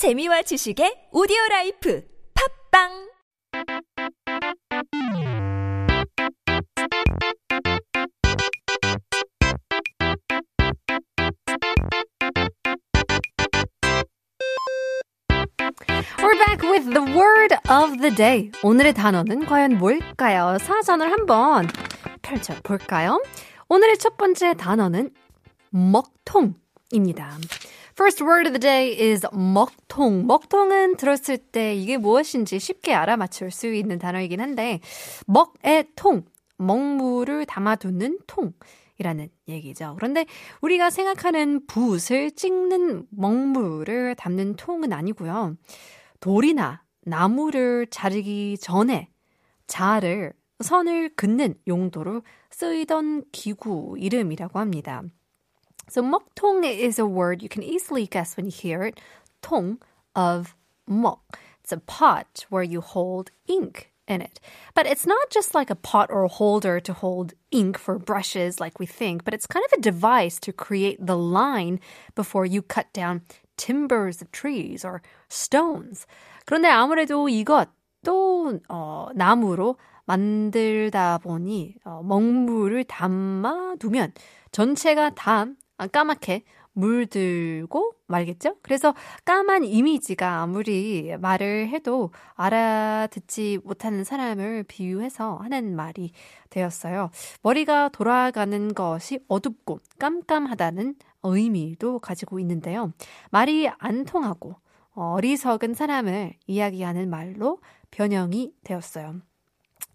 재미와 지식의 오디오 라이프 팟빵 We're back with the word of the day. 오늘의 단어는 과연 뭘까요? 사전을 한번 펼쳐 볼까요? 오늘의 첫 번째 단어는 먹통입니다. First word of the day is 먹통. 먹통은 들었을 때 이게 무엇인지 쉽게 알아맞힐 수 있는 단어이긴 한데, 먹의 통, 먹물을 담아두는 통. 이라는 얘기죠. 그런데 우리가 생각하는 붓을 찍는 먹물을 담는 통은 아니고요. 돌이나 나무를 자르기 전에 자를 선을 긋는 용도로 쓰이던 기구 이름이라고 합니다. So 먹통 is a word you can easily guess when you hear it. 통 of 먹. It's a pot where you hold ink in it. But it's not just like a pot or a holder to hold ink for brushes like we think, but it's kind of a device to create the line before you cut down timbers of trees or stones. 그런데 아무래도 이것도 어, 나무로 만들다 보니 어, 먹물을 담아두면 전체가 다 까맣게 물들고 말겠죠? 그래서 까만 이미지가 아무리 말을 해도 알아듣지 못하는 사람을 비유해서 하는 말이 되었어요. 머리가 돌아가는 것이 어둡고 깜깜하다는 의미도 가지고 있는데요. 말이 안 통하고 어리석은 사람을 이야기하는 말로 변형이 되었어요.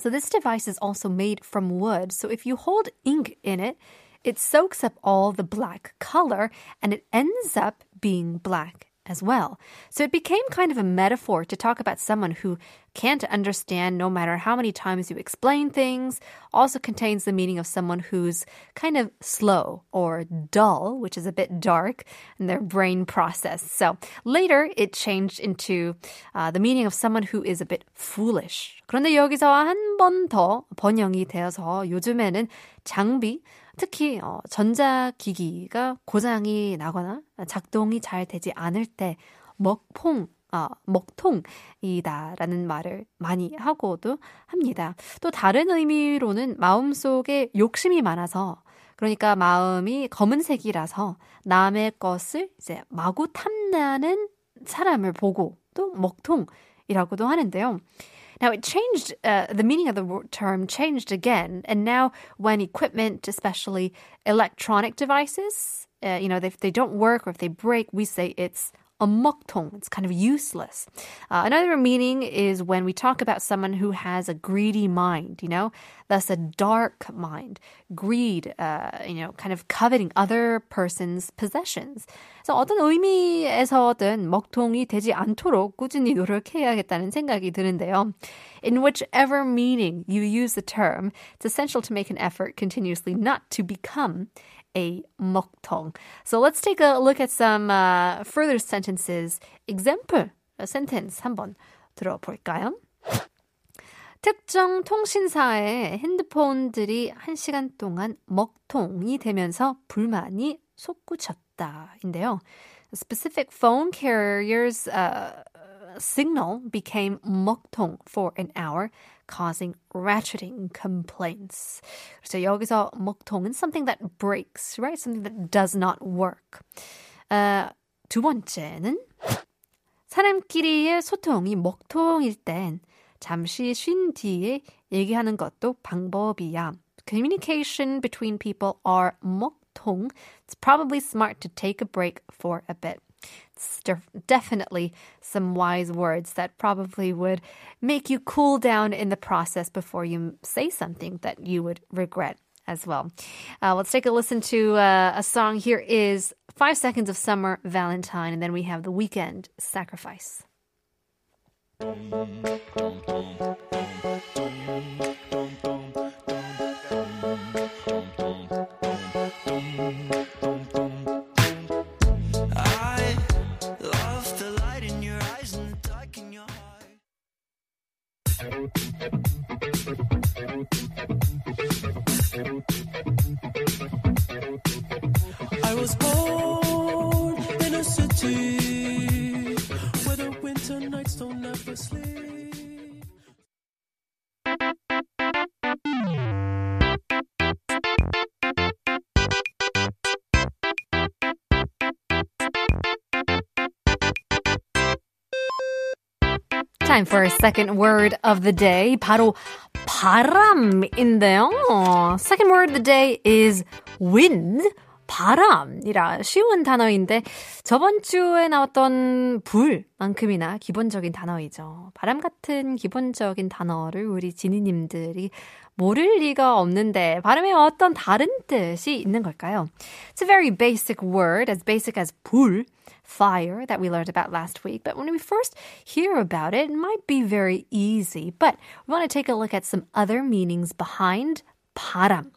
So this device is also made from wood. So if you hold ink in it, it soaks up all the black color and it ends up being black as well. So it became kind of a metaphor to talk about someone who can't understand no matter how many times you explain things. Also contains the meaning of someone who's kind of slow or dull, which is a bit dark in their brain process. So later it changed into uh, the meaning of someone who is a bit foolish. 그런데 여기서 한 번 더 번영이 되어서 요즘에는 장비 특히 어, 전자기기가 고장이 나거나 작동이 잘 되지 않을 때 먹통 아, 먹통이다라는 말을 많이 하고도 합니다. 또 다른 의미로는 마음속에 욕심이 많아서 그러니까 마음이 검은색이라서 남의 것을 이제 마구 탐나는 사람을 보고 또 먹통이라고도 하는데요. Now, it changed, uh, the meaning of the term changed again. And now, when equipment, especially electronic devices, uh, you know, if they don't work or if they break, we say it's a moktong. It's kind of useless. Uh, another meaning is when we talk about someone who has a greedy mind, you know, thus a dark mind, greed, uh, you know, kind of coveting other person's possessions. 그래서 어떤 의미에서든 먹통이 되지 않도록 꾸준히 노력해야겠다는 생각이 드는데요. In whichever meaning you use the term, it's essential to make an effort continuously not to become a 먹통. So let's take a look at some uh, further sentences. Example sentence 한번 들어볼까요? 특정 통신사의 핸드폰들이 한 시간 동안 먹통이 되면서 불만이 솟구쳤다인데요. Specific phone carriers uh, signal became 먹통 for an hour causing ratcheting complaints. 그래서 여기서 먹통은 something that breaks, right? Something that does not work. 어, 두 번째는 사람끼리의 소통이 먹통일 땐 잠시 쉰 뒤에 얘기하는 것도 방법이야. Communication between people are 먹통. It's probably smart to take a break for a bit. It's definitely some wise words that probably would make you cool down in the process before you say something that you would regret as well. Uh, let's take a listen to uh, a song. Here is Five Seconds of Summer Valentine, and then we have The Weekend Sacrifice. I was born in a city where the winter nights don't ever sleep. Time for our second word of the day. Paddle. 바람인데요. Second word of the day is wind. 바람이라 쉬운 단어인데 저번 주에 나왔던 불만큼이나 기본적인 단어이죠. 바람 같은 기본적인 단어를 우리 지니님들이 모를 리가 없는데 발음에 어떤 다른 뜻이 있는 걸까요? It's a very basic word, as basic as 불, fire that we learned about last week. But when we first hear about it, it might be very easy. But we want to take a look at some other meanings behind 바람.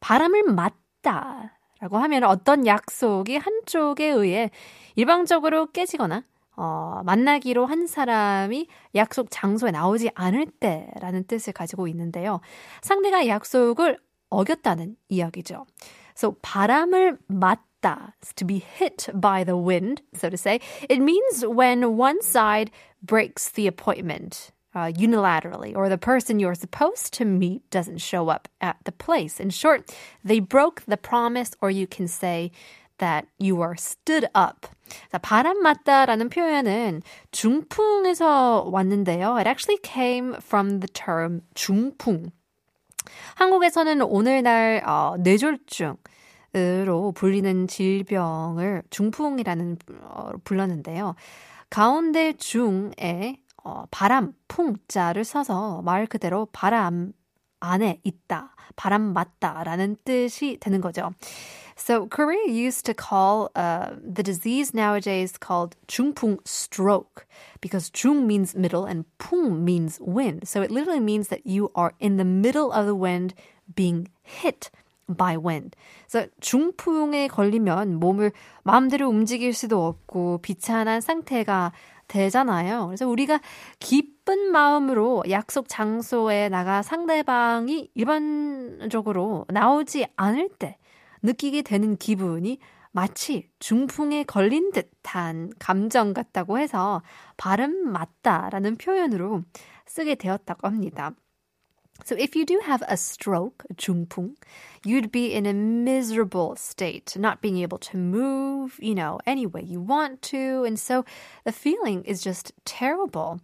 바람을 맞다. 라고 하면 어떤 약속이 한쪽에 의해 일방적으로 깨지거나 어, 만나기로 한 사람이 약속 장소에 나오지 않을 때라는 뜻을 가지고 있는데요. 상대가 약속을 어겼다는 이야기죠. So 바람을 맞다, to be hit by the wind, so to say. It means when one side breaks the appointment. Uh, unilaterally, or the person you're supposed to meet doesn't show up at the place. In short, they broke the promise, or you can say that you are stood up. 자, 바람 맞다라는 표현은 중풍에서 왔는데요. It actually came from the term 중풍. 한국에서는 오늘날 어, 뇌졸중으로 불리는 질병을 중풍이라는 어, 불렀는데요. 가운데 중에 어, 바람, 풍 자를 써서 말 그대로 바람 안에 있다, 바람 맞다 라는 뜻이 되는 거죠. So Korea used to call uh, the disease nowadays called 중풍 stroke because 중 means middle and 풍 means wind. So it literally means that you are in the middle of the wind being hit by wind. 그래서 중풍에 걸리면 몸을 마음대로 움직일 수도 없고 비찬한 상태가 되잖아요. 그래서 우리가 기쁜 마음으로 약속 장소에 나가 상대방이 일반적으로 나오지 않을 때 느끼게 되는 기분이 마치 중풍에 걸린 듯한 감정 같다고 해서 발음 맞다라는 표현으로 쓰게 되었다고 합니다. So if you do have a stroke, 중풍, you'd be in a miserable state, not being able to move, you know, any way you want to. And so the feeling is just terrible.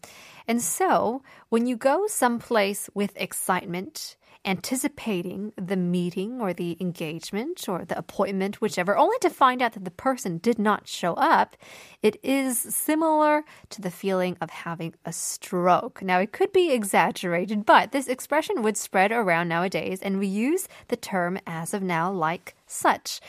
And so when you go someplace with excitement, anticipating the meeting or the engagement or the appointment, whichever, only to find out that the person did not show up, it is similar to the feeling of having a stroke. Now, it could be exaggerated, but this expression would spread around nowadays, and we use the term as of now like such.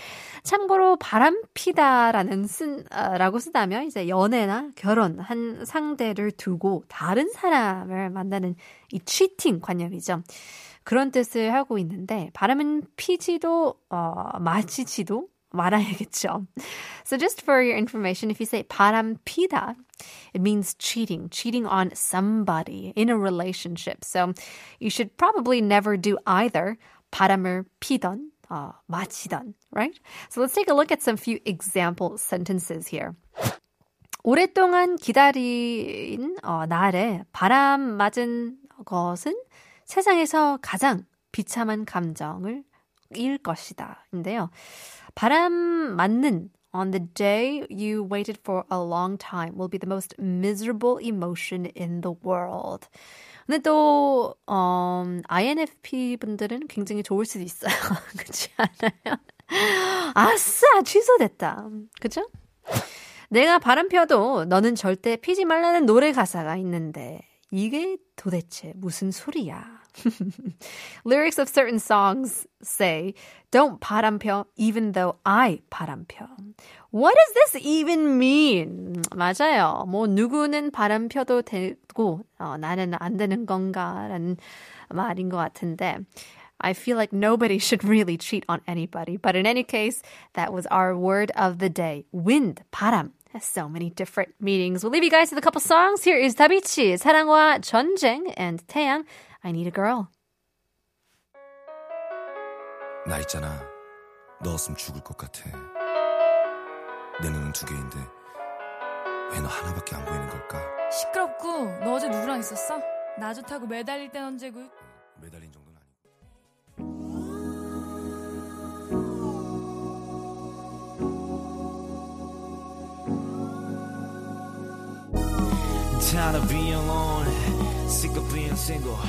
참고로 바람피다라는 쓴, 어, 라고 쓰다면 이제 연애나 결혼 한 상대를 두고 다른 사람을 만나는 이 cheating 관념이죠. 그런 뜻을 하고 있는데 발음은 피지도 어, 마치지도 말아야겠죠. So just for your information, if you say 바람 피다, it means cheating, cheating on somebody in a relationship. So you should probably never do either 바람을 피던 어, 마치던, right? So let's take a look at some few example sentences here. 오랫동안 기다린 어, 날에 바람 맞은 것은 세상에서 가장 비참한 감정을 일 것이다. 인데요. 바람 맞는 on the day you waited for a long time will be the most miserable emotion in the world. 근데 또 어, INFP 분들은 굉장히 좋을 수도 있어요. 그렇지 않아요? 아싸 취소됐다. 그죠? 내가 바람 펴도 너는 절대 피지 말라는 노래 가사가 있는데 이게 도대체 무슨 소리야? Lyrics of certain songs say, Don't 바람펴 even though I 바람펴. What does this even mean? 맞아요. 뭐 누구는 바람펴도 되고 어, 나는 안 되는 건가라는 말인 것 같은데 I feel like nobody should really cheat on anybody. But in any case, that was our word of the day. Wind, 바람. Has so many different meanings. We'll leave you guys with a couple songs. Here is 다비치, 사랑과 전쟁, and 태양, I Need a Girl. 나 있잖아. 넣었으면 죽을 것 같아. 내 눈은 두 개인데 왜 너 하나밖에 안 보이는 걸까? 시끄럽고 너 어제 누구랑 있었어? 나 좋다고 매달릴 땐 언제고? 매달린 정도는 아니고. tired of being alone, sick of being single.